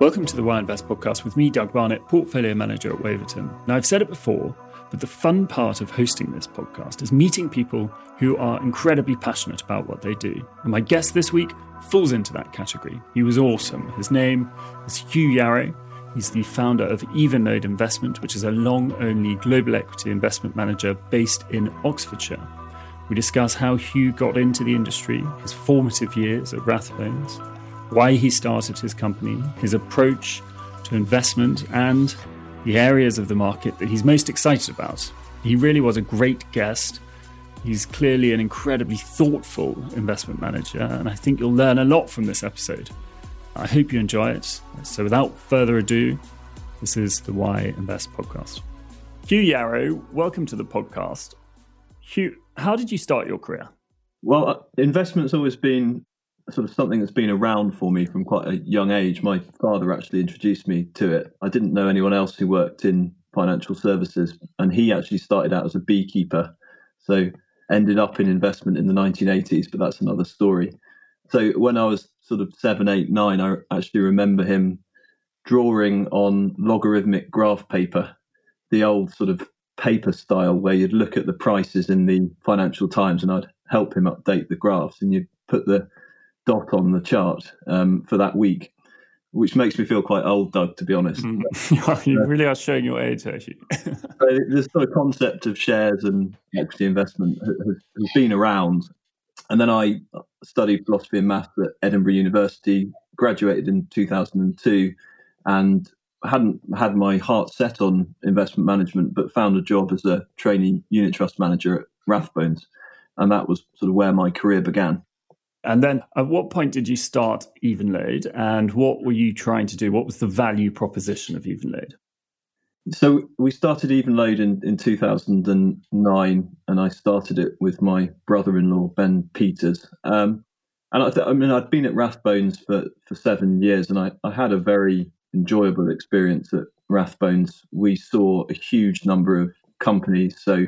Welcome to the Why Invest podcast with me, Doug Barnett, portfolio manager at Waverton. Now, I've said it before, but the fun part of hosting this podcast is meeting people who are incredibly passionate about what they do. And my guest this week falls into that category. He was awesome. His name is Hugh Yarrow. He's the founder of Evenlode Investment, which is a long only global equity investment manager based in Oxfordshire. We discuss how Hugh got into the industry, his formative years at Rathbones, why he started his company, his approach to investment, and the areas of the market that he's most excited about. He really was a great guest. He's clearly an incredibly thoughtful investment manager, and I think you'll learn a lot from this episode. I hope you enjoy it. So, without further ado, this is the Why Invest podcast. Hugh Yarrow, welcome to the podcast. Hugh, how did you start your career? Well, uh, investment's always been sort of something that's been around for me from quite a young age. My father actually introduced me to it. I didn't know anyone else who worked in financial services, and he actually started out as a beekeeper. So ended up in investment in the 1980s, but that's another story. So when I was sort of seven, eight, nine, I actually remember him drawing on logarithmic graph paper, the old sort of paper style where you'd look at the prices in the Financial Times and I'd help him update the graphs and you'd put the dot on the chart um, for that week, which makes me feel quite old, Doug, to be honest. Mm. you really are showing your age, actually. this sort of concept of shares and equity investment has, has been around. And then I studied philosophy and maths at Edinburgh University, graduated in 2002, and hadn't had my heart set on investment management, but found a job as a trainee unit trust manager at Rathbones. And that was sort of where my career began. And then at what point did you start Evenlode and what were you trying to do? What was the value proposition of Evenlode? So we started Evenlode in, in 2009 and I started it with my brother-in-law, Ben Peters. Um, and I, th- I, mean, I'd been at Rathbones for, for seven years and I, I had a very enjoyable experience at Rathbones. We saw a huge number of companies, so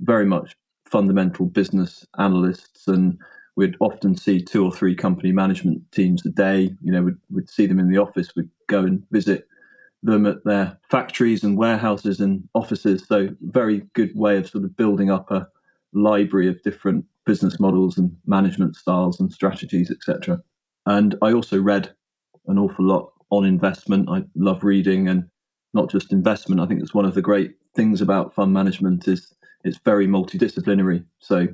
very much fundamental business analysts and we'd often see two or three company management teams a day. You know, we'd, we'd see them in the office. We'd go and visit them at their factories and warehouses and offices. So, very good way of sort of building up a library of different business models and management styles and strategies, etc. And I also read an awful lot on investment. I love reading and not just investment. I think it's one of the great things about fund management is it's very multidisciplinary. So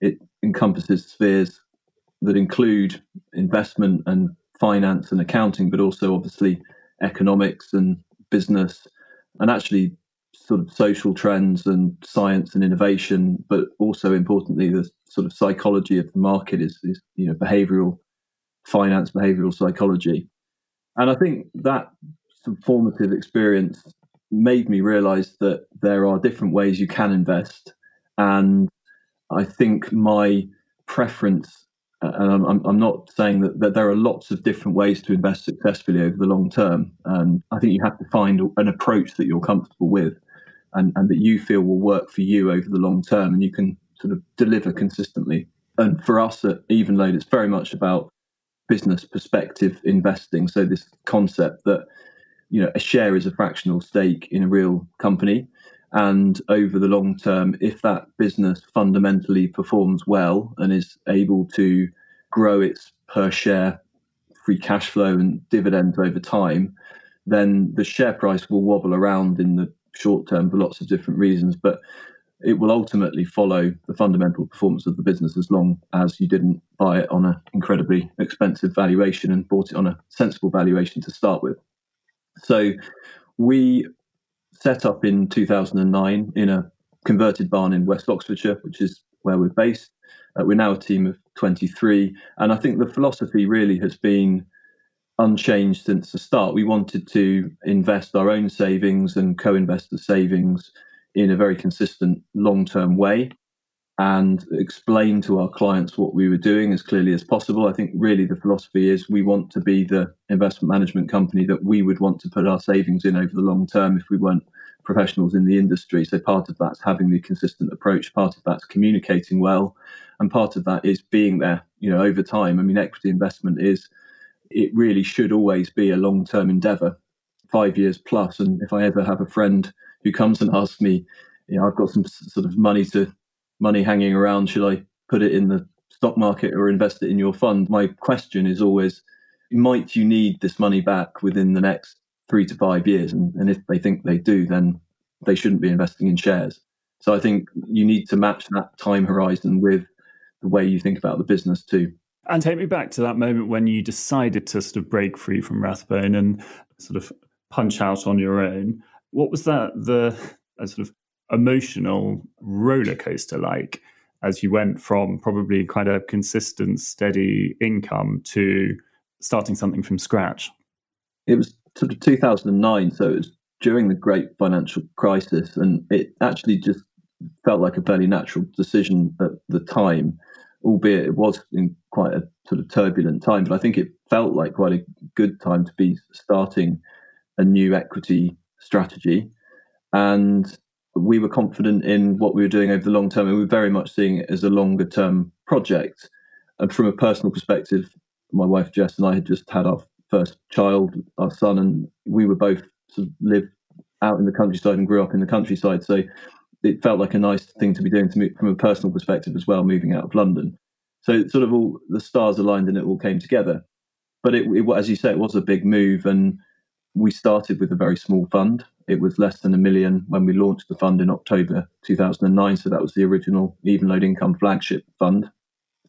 it encompasses spheres that include investment and finance and accounting, but also obviously economics and business, and actually sort of social trends and science and innovation, but also importantly the sort of psychology of the market is, is you know behavioral finance, behavioral psychology, and I think that formative experience made me realize that there are different ways you can invest, and I think my preference, uh, and I'm, I'm not saying that, that, there are lots of different ways to invest successfully over the long term. And I think you have to find an approach that you're comfortable with and, and that you feel will work for you over the long term and you can sort of deliver consistently. And for us at Evenlode, it's very much about business perspective investing. So this concept that you know a share is a fractional stake in a real company and over the long term, if that business fundamentally performs well and is able to grow its per share free cash flow and dividends over time, then the share price will wobble around in the short term for lots of different reasons. But it will ultimately follow the fundamental performance of the business as long as you didn't buy it on an incredibly expensive valuation and bought it on a sensible valuation to start with. So we set up in 2009 in a converted barn in West Oxfordshire, which is where we're based. Uh, we're now a team of 23. And I think the philosophy really has been unchanged since the start. We wanted to invest our own savings and co investor savings in a very consistent long term way and explain to our clients what we were doing as clearly as possible. I think really the philosophy is we want to be the investment management company that we would want to put our savings in over the long term if we weren't professionals in the industry. So part of that's having the consistent approach, part of that's communicating well, and part of that is being there, you know, over time. I mean, equity investment is it really should always be a long term endeavor, five years plus. And if I ever have a friend who comes and asks me, you know, I've got some sort of money to money hanging around, should I put it in the stock market or invest it in your fund? My question is always, might you need this money back within the next three to five years? And, and if they think they do, then they shouldn't be investing in shares. So I think you need to match that time horizon with the way you think about the business too. And take me back to that moment when you decided to sort of break free from Rathbone and sort of punch out on your own. What was that the sort of emotional roller coaster like as you went from probably quite a consistent, steady income to starting something from scratch? It was sort of 2009, so it was during the great financial crisis, and it actually just felt like a fairly natural decision at the time, albeit it was in quite a sort of turbulent time. But I think it felt like quite a good time to be starting a new equity strategy. And we were confident in what we were doing over the long term, and we were very much seeing it as a longer term project. And from a personal perspective, my wife Jess and I had just had our first child, our son, and we were both sort of lived out in the countryside and grew up in the countryside. So it felt like a nice thing to be doing to move, from a personal perspective as well, moving out of London. So sort of all the stars aligned and it all came together. But it, it, as you say, it was a big move, and we started with a very small fund. It was less than a million when we launched the fund in October 2009. So that was the original Evenlode Income flagship fund.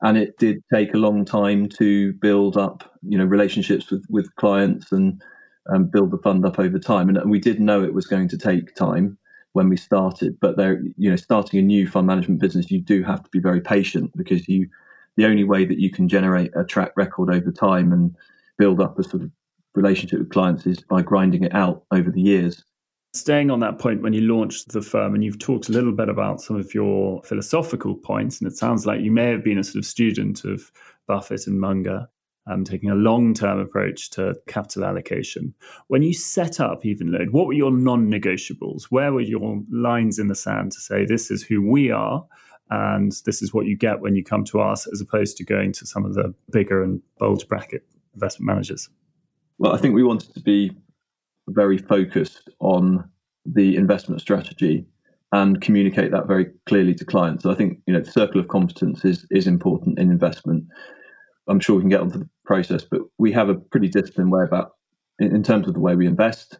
And it did take a long time to build up, you know, relationships with, with clients and um, build the fund up over time. And, and we did know it was going to take time when we started. But there, you know, starting a new fund management business, you do have to be very patient because you, the only way that you can generate a track record over time and build up a sort of relationship with clients is by grinding it out over the years. Staying on that point, when you launched the firm, and you've talked a little bit about some of your philosophical points, and it sounds like you may have been a sort of student of Buffett and Munger, um, taking a long term approach to capital allocation. When you set up Evenlode, what were your non negotiables? Where were your lines in the sand to say, this is who we are? And this is what you get when you come to us, as opposed to going to some of the bigger and bulge bracket investment managers? Well, I think we wanted to be very focused on the investment strategy and communicate that very clearly to clients. So I think you know the circle of competence is is important in investment. I'm sure we can get onto the process, but we have a pretty disciplined way about in, in terms of the way we invest.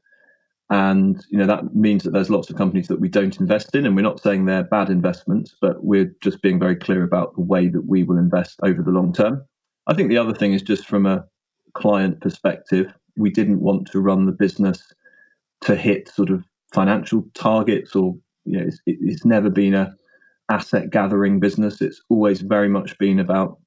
And you know that means that there's lots of companies that we don't invest in, and we're not saying they're bad investments, but we're just being very clear about the way that we will invest over the long term. I think the other thing is just from a client perspective, we didn't want to run the business to hit sort of financial targets or you know it's, it's never been a asset gathering business. It's always very much been about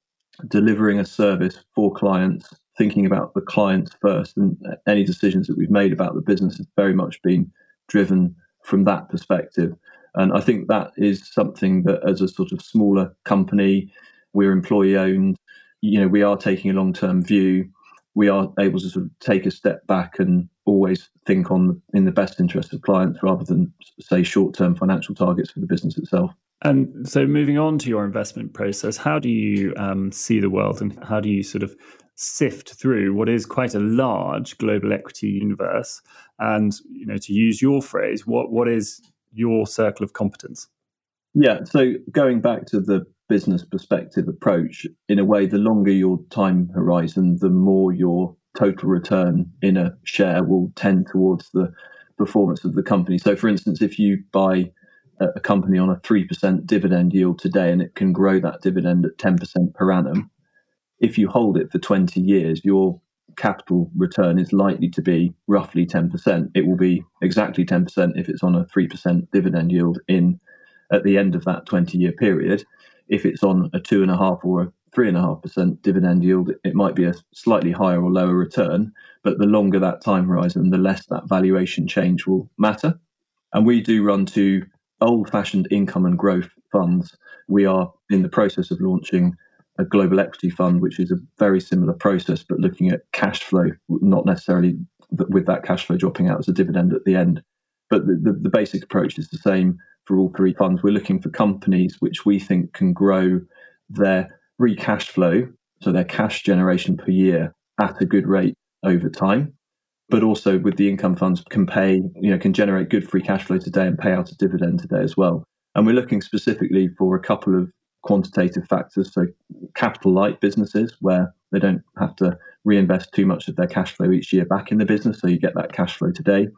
delivering a service for clients thinking about the clients first and any decisions that we've made about the business has very much been driven from that perspective. And i think that is something that as a sort of smaller company we're employee owned you know we are taking a long term view we are able to sort of take a step back and always think on in the best interest of clients rather than say short-term financial targets for the business itself. And so, moving on to your investment process, how do you um, see the world, and how do you sort of sift through what is quite a large global equity universe? And you know, to use your phrase, what what is your circle of competence? Yeah, so going back to the business perspective approach, in a way, the longer your time horizon, the more your total return in a share will tend towards the performance of the company. So, for instance, if you buy a company on a 3% dividend yield today and it can grow that dividend at 10% per annum, if you hold it for 20 years, your capital return is likely to be roughly 10%. It will be exactly 10% if it's on a 3% dividend yield in at the end of that 20 year period if it's on a two and a half or a three and a half percent dividend yield, it might be a slightly higher or lower return. But the longer that time horizon, the less that valuation change will matter. And we do run two old fashioned income and growth funds. We are in the process of launching a global equity fund, which is a very similar process, but looking at cash flow, not necessarily with that cash flow dropping out as a dividend at the end. But the, the, the basic approach is the same for all three funds. We're looking for companies which we think can grow their free cash flow, so their cash generation per year, at a good rate over time. But also with the income funds can pay, you know, can generate good free cash flow today and pay out a dividend today as well. And we're looking specifically for a couple of quantitative factors. So capital light businesses where they don't have to reinvest too much of their cash flow each year back in the business. So you get that cash flow today.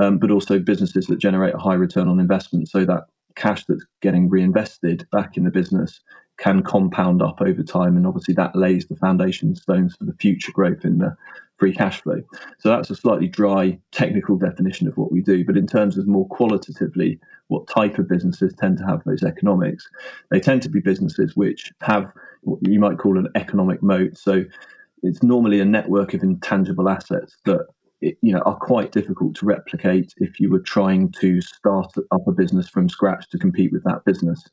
Um, but also businesses that generate a high return on investment so that cash that's getting reinvested back in the business can compound up over time. And obviously, that lays the foundation stones for the future growth in the free cash flow. So that's a slightly dry technical definition of what we do. But in terms of more qualitatively, what type of businesses tend to have those economics, they tend to be businesses which have what you might call an economic moat. So it's normally a network of intangible assets that you know are quite difficult to replicate if you were trying to start up a business from scratch to compete with that business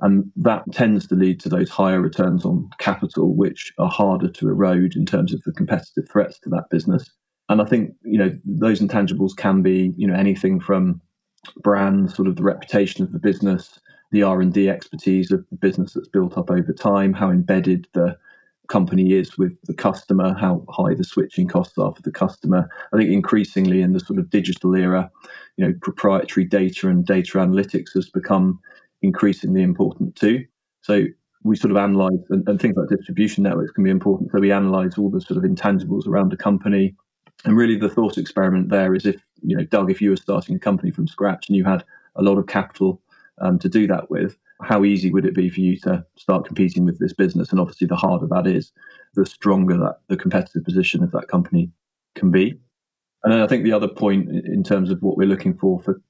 and that tends to lead to those higher returns on capital, which are harder to erode in terms of the competitive threats to that business. And I think you know those intangibles can be you know anything from brand, sort of the reputation of the business, the R and D expertise of the business that's built up over time, how embedded the company is with the customer, how high the switching costs are for the customer. I think increasingly in the sort of digital era, you know, proprietary data and data analytics has become increasingly important too. So we sort of analyze, and, and, things like distribution networks can be important. So we analyze all the sort of intangibles around a company. And really, the thought experiment there is if, you know, Doug, if you were starting a company from scratch and you had a lot of capital um, to do that with, how easy would it be for you to start competing with this business? And obviously, the harder that is, the stronger that the competitive position of that company can be. And then I think the other point in terms of what we're looking for for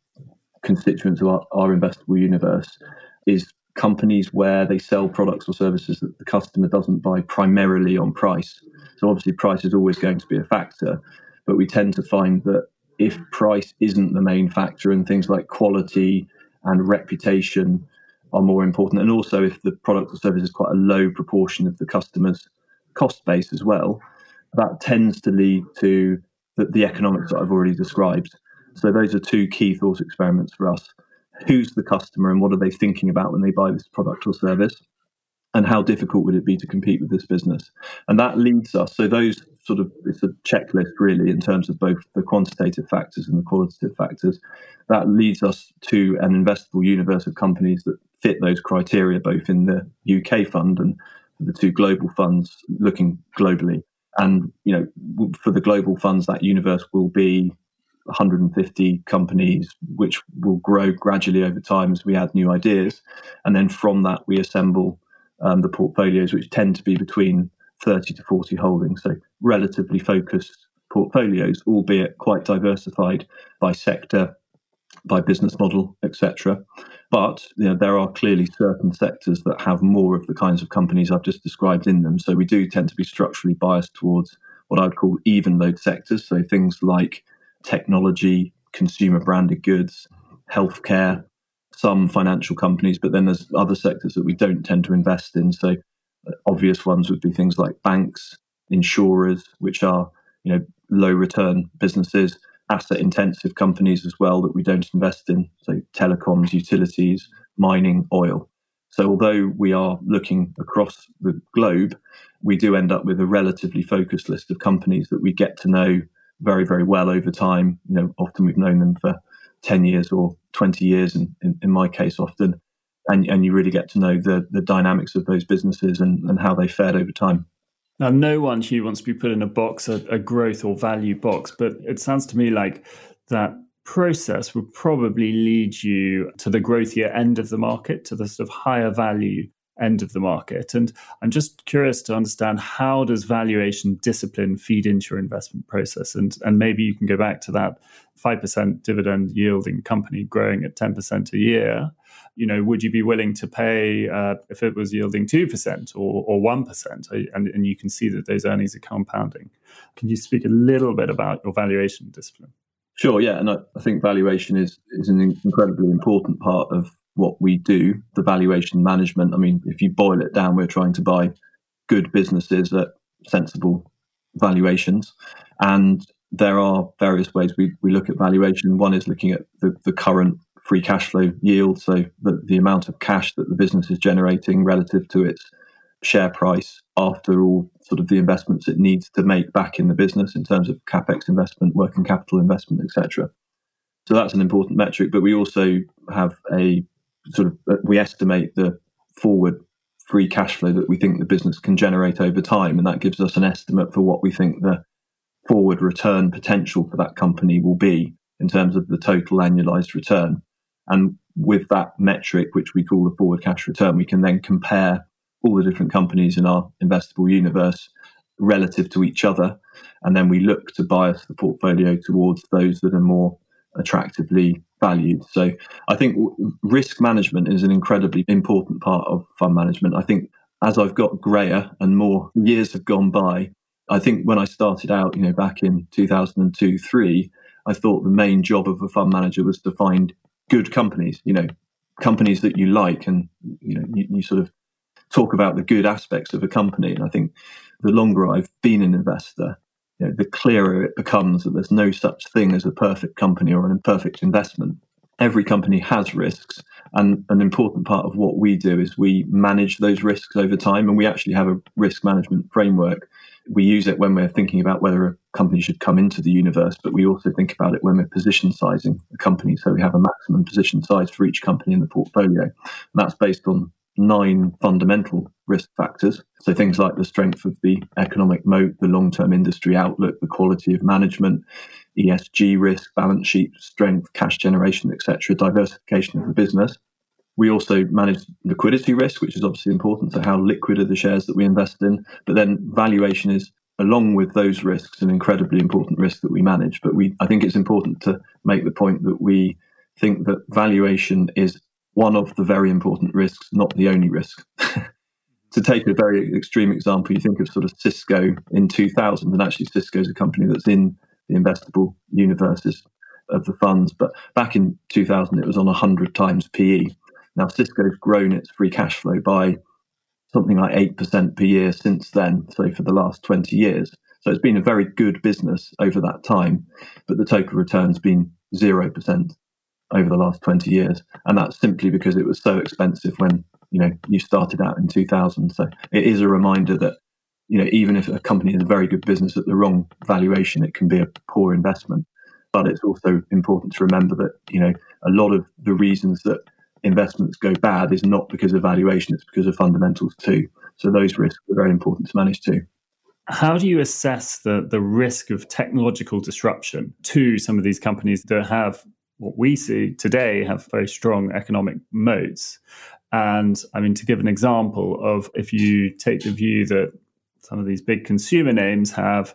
constituents of our, our investable universe is companies where they sell products or services that the customer doesn't buy primarily on price. So obviously price is always going to be a factor, but we tend to find that if price isn't the main factor and things like quality and reputation are more important, and also if the product or service is quite a low proportion of the customer's cost base as well, that tends to lead to the, the economics that I've already described. So those are two key thought experiments for us. Who's the customer and what are they thinking about when they buy this product or service? And how difficult would it be to compete with this business? And that leads us, so those sort of, it's a checklist really in terms of both the quantitative factors and the qualitative factors. That leads us to an investable universe of companies that fit those criteria, both in the UK fund and the two global funds looking globally. And, you know, for the global funds, that universe will be 150 companies, which will grow gradually over time as we add new ideas. And then from that, we assemble um, the portfolios, which tend to be between 30 to 40 holdings. So relatively focused portfolios, albeit quite diversified by sector, by business model, etc. But you know, there are clearly certain sectors that have more of the kinds of companies I've just described in them. So we do tend to be structurally biased towards what I would call Evenlode sectors. So things like technology, consumer branded goods, healthcare, some financial companies, but then there's other sectors that we don't tend to invest in. So uh, obvious ones would be things like banks, insurers, which are you know low return businesses, asset intensive companies as well that we don't invest in. So telecoms, utilities, mining, oil. So although we are looking across the globe, we do end up with a relatively focused list of companies that we get to know very, very well over time. You know, often we've known them for 10 years or 20 years, in, in, in my case, often. And, and you really get to know the, the dynamics of those businesses and, and how they fared over time. Now, no one, Hugh, wants to be put in a box, a, a growth or value box, but it sounds to me like that process would probably lead you to the growthier end of the market, to the sort of higher value end of the market. And I'm just curious to understand how does valuation discipline feed into your investment process? And, and maybe you can go back to that 5% dividend yielding company growing at 10% a year. You know, would you be willing to pay uh, if it was yielding 2% or, or 1%? And, and you can see that those earnings are compounding. Can you speak a little bit about your valuation discipline? Sure, yeah, and I, I think valuation is is an incredibly important part of what we do, the valuation management. I mean, if you boil it down, we're trying to buy good businesses at sensible valuations. And there are various ways we, we look at valuation. One is looking at the, the current free cash flow yield, so the, the amount of cash that the business is generating relative to its share price after all sort of the investments it needs to make back in the business in terms of capex investment, working capital investment, etc. So that's an important metric. But we also have a sort of we estimate the forward free cash flow that we think the business can generate over time, and that gives us an estimate for what we think the forward return potential for that company will be in terms of the total annualized return. And with that metric, which we call the forward cash return, we can then compare all the different companies in our investable universe relative to each other. And then we look to bias the portfolio towards those that are more attractively valued. So I think risk management is an incredibly important part of fund management. I think as I've got grayer and more years have gone by, I think when I started out, you know, back in 2002, three, I thought the main job of a fund manager was to find good companies, you know, companies that you like, and you know, you, you sort of talk about the good aspects of a company. And I think the longer I've been an investor, you know, the clearer it becomes that there's no such thing as a perfect company or an imperfect investment. Every company has risks, and an important part of what we do is we manage those risks over time, and we actually have a risk management framework we use it when we're thinking about whether a company should come into the universe, but we also think about it when we're position sizing a company. So we have a maximum position size for each company in the portfolio. And that's based on nine fundamental risk factors. So things like the strength of the economic moat, the long term industry outlook, the quality of management, ESG risk, balance sheet strength, cash generation, etc., diversification of the business. We also manage liquidity risk, which is obviously important. So, how liquid are the shares that we invest in? But then, valuation is, along with those risks, an incredibly important risk that we manage. But we, I think it's important to make the point that we think that valuation is one of the very important risks, not the only risk. to take a very extreme example, you think of sort of Cisco in 2000, and actually Cisco is a company that's in the investable universes of the funds. But back in 2000, it was on 100 times PE. Now, Cisco's grown its free cash flow by something like 8% per year since then, so for the last 20 years. So it's been a very good business over that time, but the total return's been 0% over the last 20 years. And that's simply because it was so expensive when, you know, you started out in 2000. So it is a reminder that, you know, even if a company is a very good business at the wrong valuation, it can be a poor investment. But it's also important to remember that, you know, a lot of the reasons that investments go bad is not because of valuation, it's because of fundamentals too. So those risks are very important to manage too. How do you assess the, the risk of technological disruption to some of these companies that have what we see today have very strong economic moats? And I mean, to give an example of if you take the view that some of these big consumer names have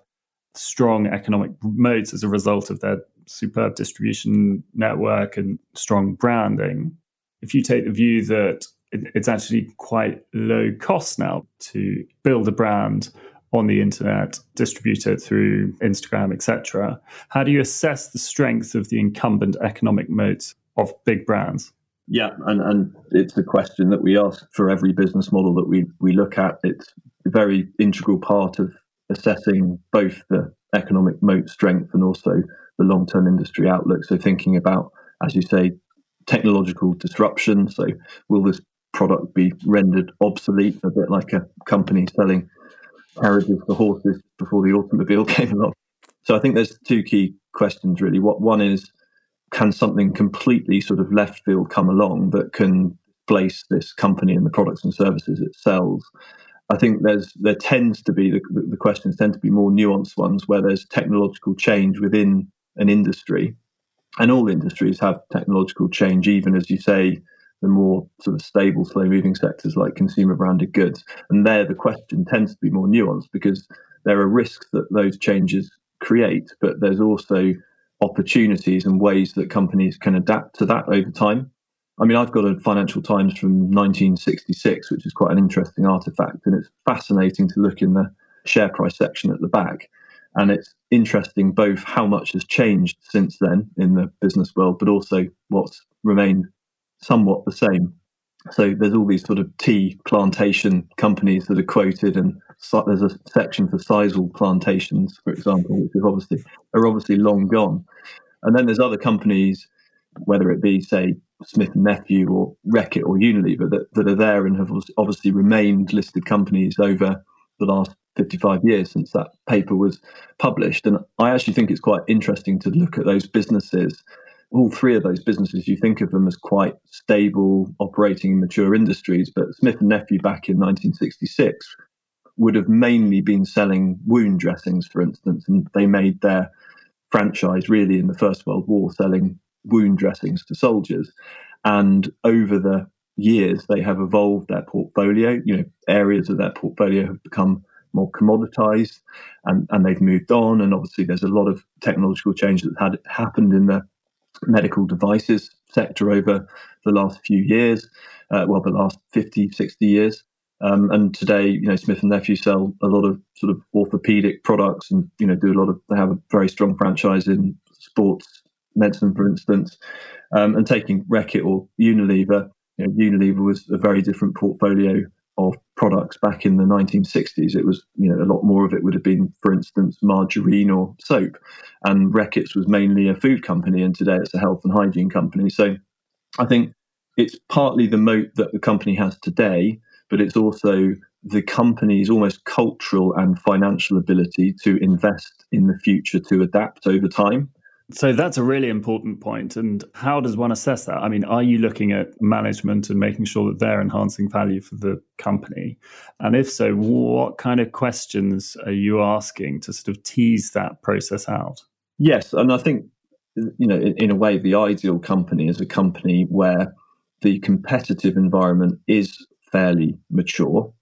strong economic moats as a result of their superb distribution network and strong branding, if you take the view that it's actually quite low cost now to build a brand on the internet, distribute it through Instagram, etc. How do you assess the strength of the incumbent economic moats of big brands? Yeah, and, and it's a question that we ask for every business model that we, we look at. It's a very integral part of assessing both the economic moat strength and also the long term industry outlook. So, thinking about, as you say, technological disruption. So, will this product be rendered obsolete, a bit like a company selling carriages for horses before the automobile came along? So, I think there's two key questions really. What one is, can something completely sort of left field come along that can place this company and the products and services it sells? I think there's there tends to be the, the questions tend to be more nuanced ones where there's technological change within an industry and all industries have technological change, even as you say, the more sort of stable, slow moving sectors like consumer branded goods. And there, the question tends to be more nuanced because there are risks that those changes create, but there's also opportunities and ways that companies can adapt to that over time. I mean, I've got a Financial Times from 1966, which is quite an interesting artifact, and it's fascinating to look in the share price section at the back and it's interesting both how much has changed since then in the business world, but also what's remained somewhat the same. So there's all these sort of tea plantation companies that are quoted, and there's a section for sisal plantations, for example, which is obviously are obviously long gone. And then there's other companies, whether it be say Smith and Nephew or Reckitt or Unilever that, that are there and have obviously remained listed companies over the last 55 years since that paper was published. And I actually think it's quite interesting to look at those businesses. All three of those businesses, you think of them as quite stable, operating in mature industries. But Smith and Nephew back in 1966 would have mainly been selling wound dressings, for instance, and they made their franchise really in the First World War selling wound dressings to soldiers. And over the years, they have evolved their portfolio. You know, areas of their portfolio have become more commoditized and, and they've moved on. And obviously, there's a lot of technological change that had happened in the medical devices sector over the last few years, uh, well, the last 50, 60 years. Um, and today, you know, Smith and Nephew sell a lot of sort of orthopedic products, and you know, do a lot of. They have a very strong franchise in sports medicine, for instance. Um, and taking Reckitt or Unilever, you know, Unilever was a very different portfolio of products back in the 1960s. It was, you know, a lot more of it would have been, for instance, margarine or soap, and Reckitt's was mainly a food company, and today it's a health and hygiene company. So, I think it's partly the moat that the company has today but it's also the company's almost cultural and financial ability to invest in the future to adapt over time. So that's a really important point. And how does one assess that? I mean, are you looking at management and making sure that they're enhancing value for the company? And if so, what kind of questions are you asking to sort of tease that process out? Yes. And I think, you know, in, in a way, the ideal company is a company where the competitive environment is fairly mature,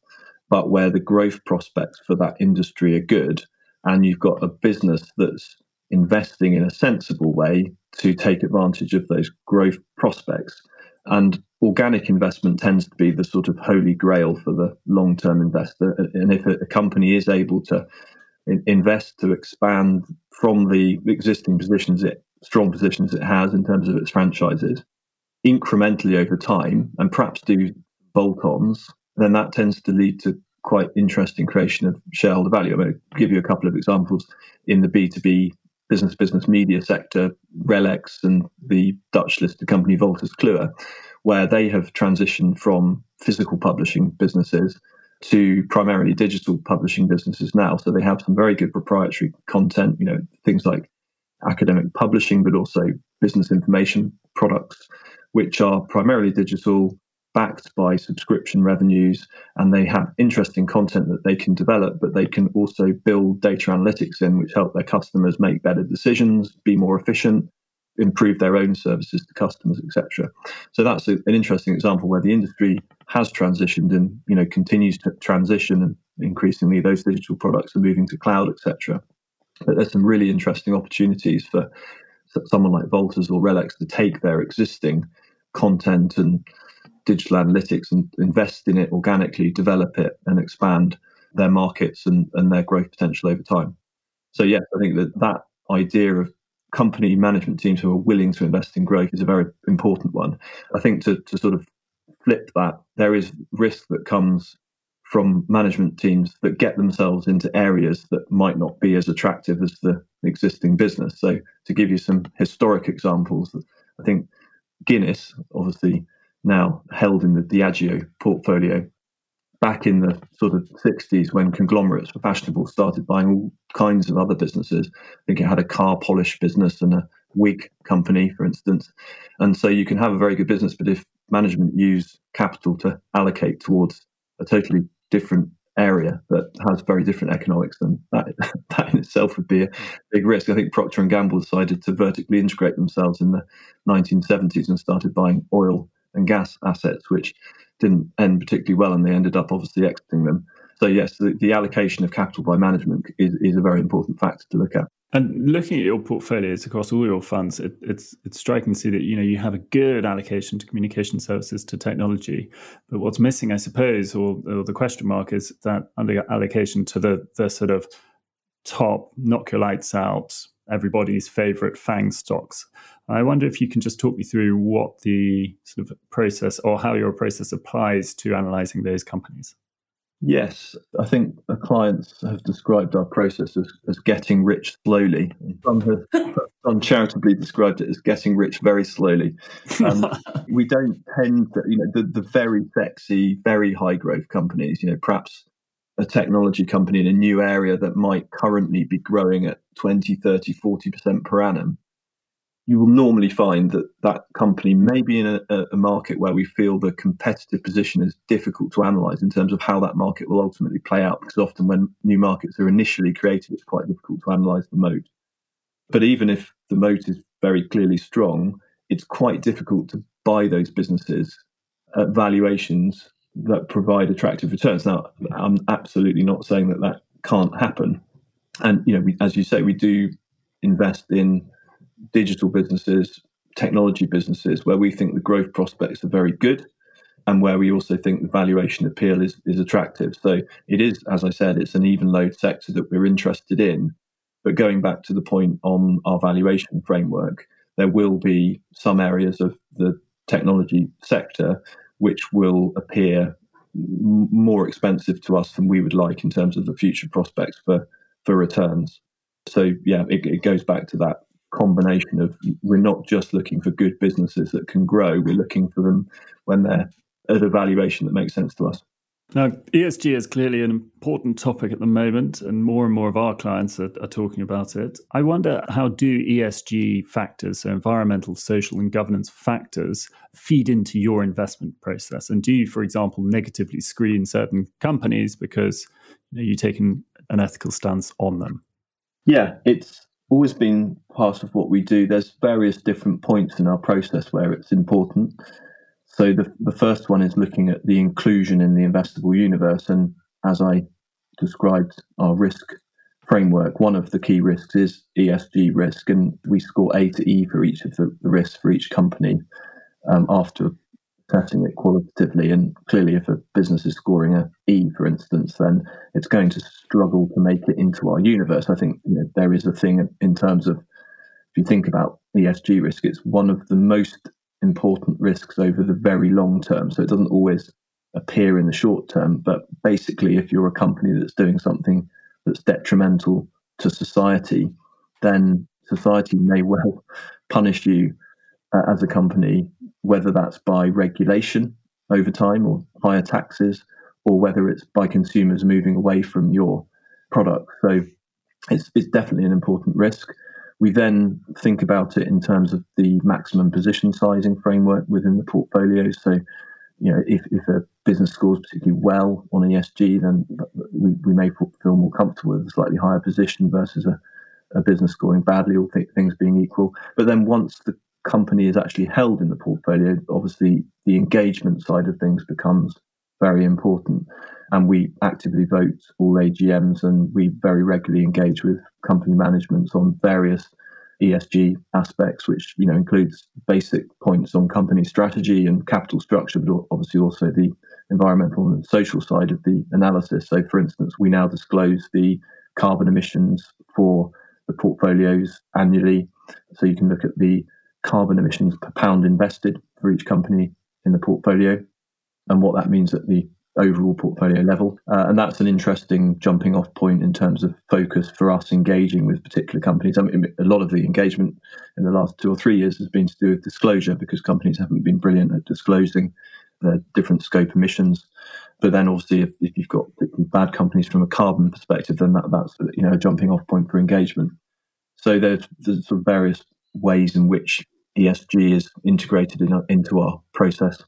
but where the growth prospects for that industry are good, and you've got a business that's investing in a sensible way to take advantage of those growth prospects. And organic investment tends to be the sort of holy grail for the long term investor. And if a company is able to invest to expand from the existing positions it strong positions it has in terms of its franchises incrementally over time and perhaps do bolt-ons, then that tends to lead to quite interesting creation of shareholder value. I'm going to give you a couple of examples in the B2B business business media sector, RELX and the Dutch listed company Wolters Kluwer, where they have transitioned from physical publishing businesses to primarily digital publishing businesses now. So they have some very good proprietary content, you know, things like academic publishing, but also business information products, which are primarily digital, backed by subscription revenues and they have interesting content that they can develop, but they can also build data analytics in which help their customers make better decisions, be more efficient, improve their own services to customers, etc. So that's a, an interesting example where the industry has transitioned and you know continues to transition and increasingly those digital products are moving to cloud, etc. But there's some really interesting opportunities for someone like Wolters or RELX to take their existing content and digital analytics and invest in it organically, develop it, and expand their markets and, and their growth potential over time. So, yes, I think that that idea of company management teams who are willing to invest in growth is a very important one. I think to, to sort of flip that, there is risk that comes from management teams that get themselves into areas that might not be as attractive as the existing business. So, to give you some historic examples, I think Guinness, obviously, now held in the Diageo portfolio back in the sort of 60s when conglomerates were fashionable started buying all kinds of other businesses. I think it had a car polish business and a wig company, for instance. And so you can have a very good business, but if management use capital to allocate towards a totally different area that has very different economics, then that, that in itself would be a big risk. I think Procter and Gamble decided to vertically integrate themselves in the 1970s and started buying oil and gas assets, which didn't end particularly well, and they ended up obviously exiting them. So yes, the, the allocation of capital by management is, is a very important factor to look at. And looking at your portfolios across all your funds, it, it's it's striking to see that you know you have a good allocation to communication services to technology, but what's missing, I suppose, or, or the question mark is that under allocation to the the sort of top knock your lights out everybody's favorite FANG stocks. I wonder if you can just talk me through what the sort of process or how your process applies to analyzing those companies. Yes, I think the clients have described our process as, as getting rich slowly. Some have uncharitably described it as getting rich very slowly. Um, we don't tend to, you know, the, the very sexy, very high growth companies, you know, perhaps a technology company in a new area that might currently be growing at 20, 30, 40% per annum you will normally find that that company may be in a, a, market where we feel the competitive position is difficult to analyze in terms of how that market will ultimately play out. Because often, when new markets are initially created, it's quite difficult to analyze the moat. But even if the moat is very clearly strong, it's quite difficult to buy those businesses at valuations that provide attractive returns. Now, I'm absolutely not saying that that can't happen. And, you know, we, as you say, we do invest in digital businesses, technology businesses, where we think the growth prospects are very good and where we also think the valuation appeal is, is attractive. So it is, as I said, it's an Evenlode sector that we're interested in. But going back to the point on our valuation framework, there will be some areas of the technology sector which will appear more expensive to us than we would like in terms of the future prospects for, for returns. So yeah, it, it goes back to that combination of we're not just looking for good businesses that can grow, we're looking for them when they're at a valuation that makes sense to us. Now, ESG is clearly an important topic at the moment, and more and more of our clients are, are, talking about it. I wonder how do ESG factors, so environmental, social, and governance factors, feed into your investment process? And do you, for example, negatively screen certain companies because you know, you've taken an ethical stance on them? Yeah, it's always been part of what we do. There's various different points in our process where it's important. So the, the first one is looking at the inclusion in the investable universe. And as I described our risk framework, one of the key risks is ESG risk. And we score A to E for each of the, the risks for each company um, after assessing it qualitatively. And clearly, if a business is scoring a E, for instance, then it's going to struggle to make it into our universe. I think you know, there is a thing in terms of if you think about ESG risk, it's one of the most important risks over the very long term. So it doesn't always appear in the short term, but basically, if you're a company that's doing something that's detrimental to society, then society may well punish you uh, as a company whether that's by regulation over time or higher taxes, or whether it's by consumers moving away from your product. So it's, it's definitely an important risk. We then think about it in terms of the maximum position sizing framework within the portfolio. So, you know, if, if a business scores particularly well on ESG, then we, we may feel more comfortable with a slightly higher position versus a, a business scoring badly, all th- things being equal. But then once the company is actually held in the portfolio, obviously the engagement side of things becomes very important. And we actively vote all AGMs and we very regularly engage with company managements on various ESG aspects, which you know includes basic points on company strategy and capital structure, but obviously also the environmental and social side of the analysis. So, for instance, we now disclose the carbon emissions for the portfolios annually, so you can look at the carbon emissions per pound invested for each company in the portfolio and what that means at the overall portfolio level. Uh, and that's an interesting jumping off point in terms of focus for us engaging with particular companies. I mean, a lot of the engagement in the last two or three years has been to do with disclosure because companies haven't been brilliant at disclosing their different scope emissions. But then, obviously, if, if you've got bad companies from a carbon perspective, then that, that's you know a jumping off point for engagement. So there's, there's sort of various ways in which ESG is integrated in, into our process.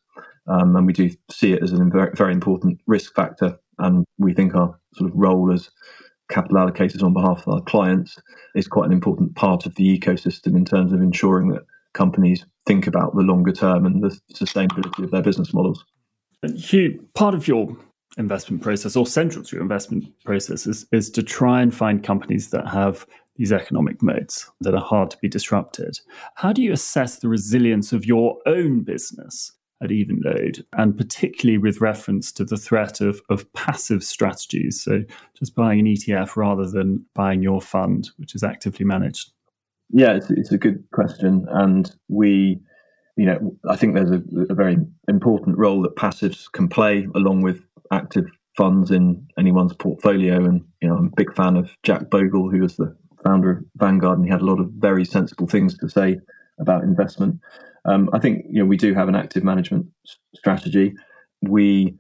Um, and we do see it as a very, very important risk factor. And we think our sort of role as capital allocators on behalf of our clients is quite an important part of the ecosystem in terms of ensuring that companies think about the longer term and the sustainability of their business models. And Hugh, part of your investment process or central to your investment process is, is to try and find companies that have these economic moats that are hard to be disrupted. How do you assess the resilience of your own business at Evenlode, and particularly with reference to the threat of, of passive strategies? So, just buying an ETF rather than buying your fund, which is actively managed? Yeah, it's, it's a good question. And we, you know, I think there's a, a very important role that passives can play along with active funds in anyone's portfolio. And you know, I'm a big fan of Jack Bogle, who was the founder of Vanguard, and he had a lot of very sensible things to say about investment. Um, I think you know we do have an active management strategy. We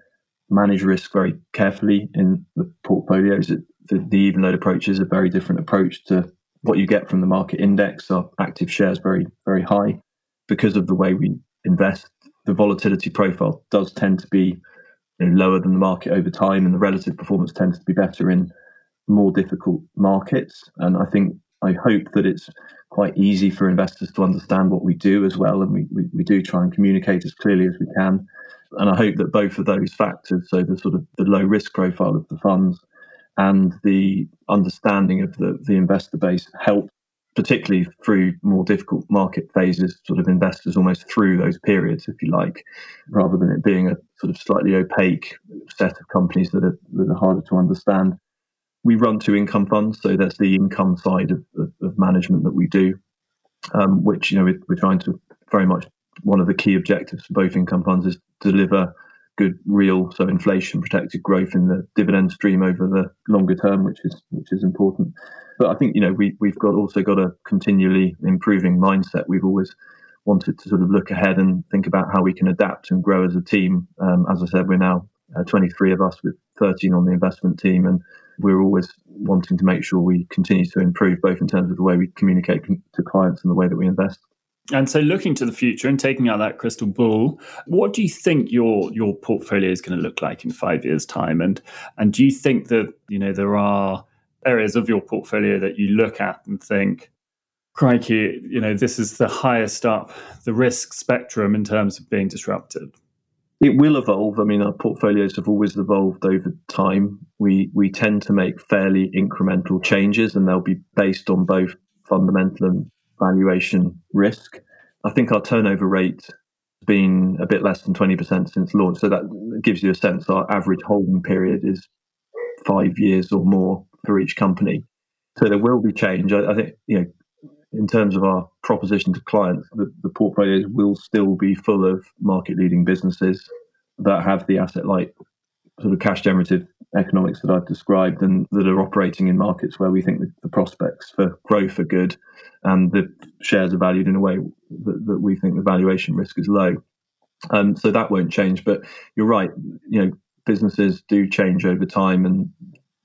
manage risk very carefully in the portfolios. The, the Evenlode approach is a very different approach to what you get from the market index. Our active shares very very high because of the way we invest. The volatility profile does tend to be you know, lower than the market over time, and the relative performance tends to be better in more difficult markets. And I think I hope that it's quite easy for investors to understand what we do as well, and we, we, we do try and communicate as clearly as we can. And I hope that both of those factors, so the sort of the low risk profile of the funds and the understanding of the, the investor base, help particularly through more difficult market phases, sort of investors almost through those periods, if you like, rather than it being a sort of slightly opaque set of companies that are, that are harder to understand. We run two income funds, so that's the income side of, of, of management that we do, um, which you know we're, we're trying to very much one of the key objectives for both income funds is deliver good real so inflation protected growth in the dividend stream over the longer term which is which is important. But i think you know we, we've got also got a continually improving mindset. We've always wanted to sort of look ahead and think about how we can adapt and grow as a team. Um, as i said we're now uh, 23 of us with 13 on the investment team and we're always wanting to make sure we continue to improve both in terms of the way we communicate to clients and the way that we invest and so, looking to the future and taking out that crystal ball, what do you think your your portfolio is going to look like in five years' time? And and do you think that you know there are areas of your portfolio that you look at and think, crikey, you know, this is the highest up the risk spectrum in terms of being disrupted? It will evolve. I mean, our portfolios have always evolved over time. We we tend to make fairly incremental changes, and they'll be based on both fundamental and valuation risk. I think our turnover rate has been a bit less than 20% since launch. So that gives you a sense our average holding period is five years or more for each company. So there will be change. I, I think, you know, in terms of our proposition to clients, the, the portfolios will still be full of market leading businesses that have the asset light sort of cash generative economics that I've described and that are operating in markets where we think the prospects for growth are good and the shares are valued in a way that, that we think the valuation risk is low. Um, so that won't change. But you're right, you know, businesses do change over time and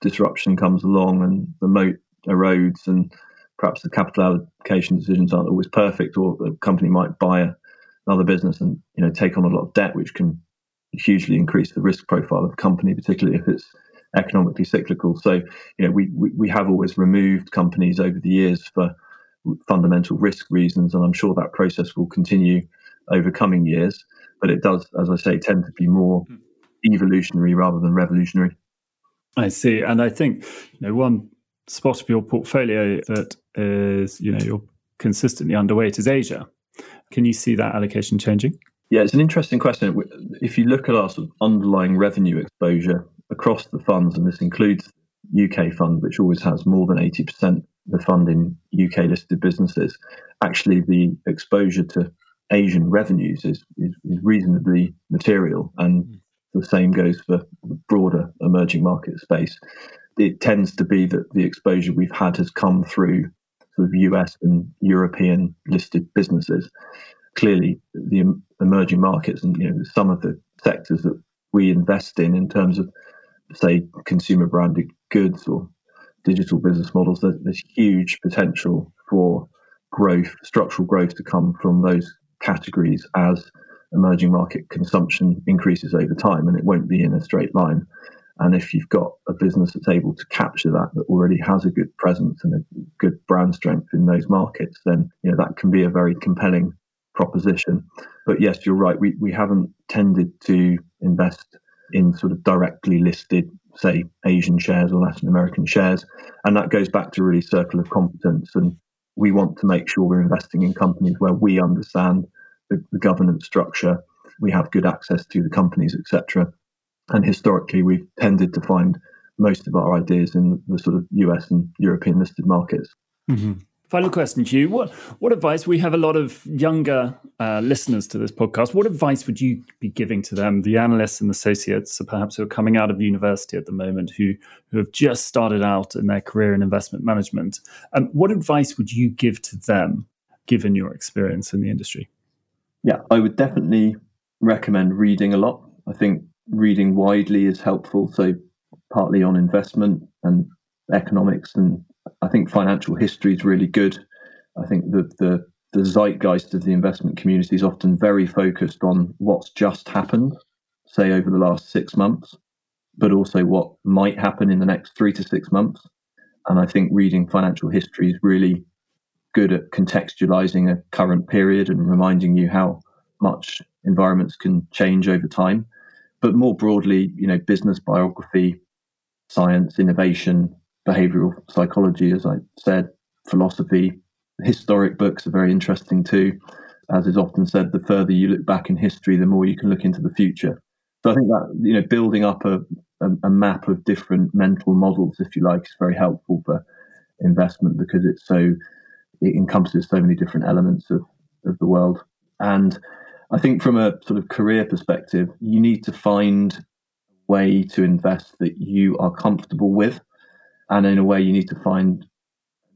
disruption comes along and the moat erodes and perhaps the capital allocation decisions aren't always perfect or the company might buy another business and you know take on a lot of debt which can hugely increase the risk profile of the company, particularly if it's economically cyclical. So, you know, we, we, we have always removed companies over the years for fundamental risk reasons, and I'm sure that process will continue over coming years. But it does, as I say, tend to be more hmm. evolutionary rather than revolutionary. I see, and I think you know one spot of your portfolio that is you know you're consistently underweight is Asia. Can you see that allocation changing? Yeah, it's an interesting question. If you look at our sort of underlying revenue exposure across the funds, and this includes UK fund, which always has more than 80% of the fund in UK listed businesses, actually the exposure to Asian revenues is, is, is reasonably material. And mm. the same goes for the broader emerging market space. It tends to be that the exposure we've had has come through sort of US and European listed businesses. Clearly the emerging markets and you know some of the sectors that we invest in in terms of say consumer branded goods or digital business models there's, there's huge potential for growth structural growth to come from those categories as emerging market consumption increases over time and it won't be in a straight line and if you've got a business that's able to capture that, that already has a good presence and a good brand strength in those markets, then you know that can be a very compelling proposition. But yes, you're right. We, we haven't tended to invest in sort of directly listed, say, Asian shares or Latin American shares. And that goes back to really circle of competence. And we want to make sure we're investing in companies where we understand the, the governance structure, we have good access to the companies, etc. And historically, we've tended to find most of our ideas in the sort of US and European listed markets. Mm-hmm. Final question to you. What, what advice? We have a lot of younger uh, listeners to this podcast. What advice would you be giving to them, the analysts and associates, perhaps who are coming out of university at the moment, who, who have just started out in their career in investment management? Um, what advice would you give to them, given your experience in the industry? Yeah, I would definitely recommend reading a lot. I think reading widely is helpful. So, partly on investment and economics and I think financial history is really good. I think that the the zeitgeist of the investment community is often very focused on what's just happened, say over the last six months, but also what might happen in the next three to six months. And I think reading financial history is really good at contextualizing a current period and reminding you how much environments can change over time. But more broadly, you know, business biography, science, innovation, behavioral psychology, as I said, philosophy. Historic books are very interesting too. As is often said, the further you look back in history, the more you can look into the future. So I think that you know, building up a, a, a map of different mental models, if you like, is very helpful for investment because it's so it encompasses so many different elements of, of the world. And I think from a sort of career perspective, you need to find a way to invest that you are comfortable with. And in a way you need to find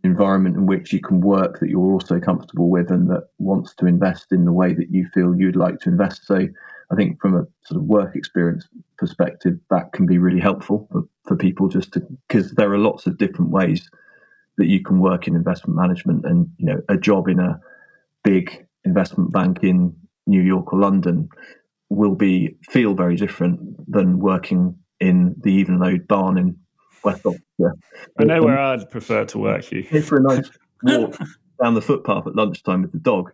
an environment in which you can work that you're also comfortable with and that wants to invest in the way that you feel you'd like to invest. So i think from a sort of work experience perspective that can be really helpful for, for people just to because there are lots of different ways that you can work in investment management and you know a job in a big investment bank in new york or london will be feel very different than working in the Evenlode barn in West Oxfordshire. I know where I'd prefer to work. You for a nice walk down the footpath at lunchtime with the dog,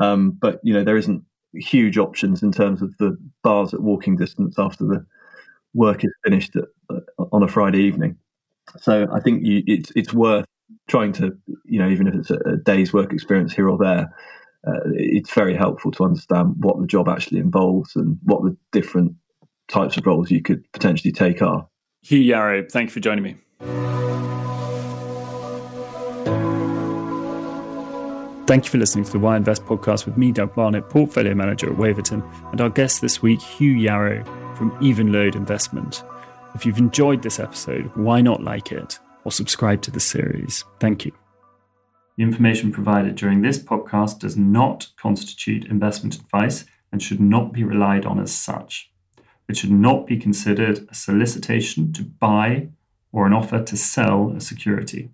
um, but you know there isn't huge options in terms of the bars at walking distance after the work is finished at, uh, on a Friday evening. So I think you, it's it's worth trying to you know even if it's a, a day's work experience here or there. Uh, it's very helpful to understand what the job actually involves and what the different types of roles you could potentially take are. Hugh Yarrow, thank you for joining me. Thank you for listening to the Why Invest podcast with me, Doug Barnett, portfolio manager at Waverton, and our guest this week, Hugh Yarrow from Evenlode Investment. If you've enjoyed this episode, why not like it or subscribe to the series? Thank you. The information provided during this podcast does not constitute investment advice and should not be relied on as such. It should not be considered a solicitation to buy or an offer to sell a security.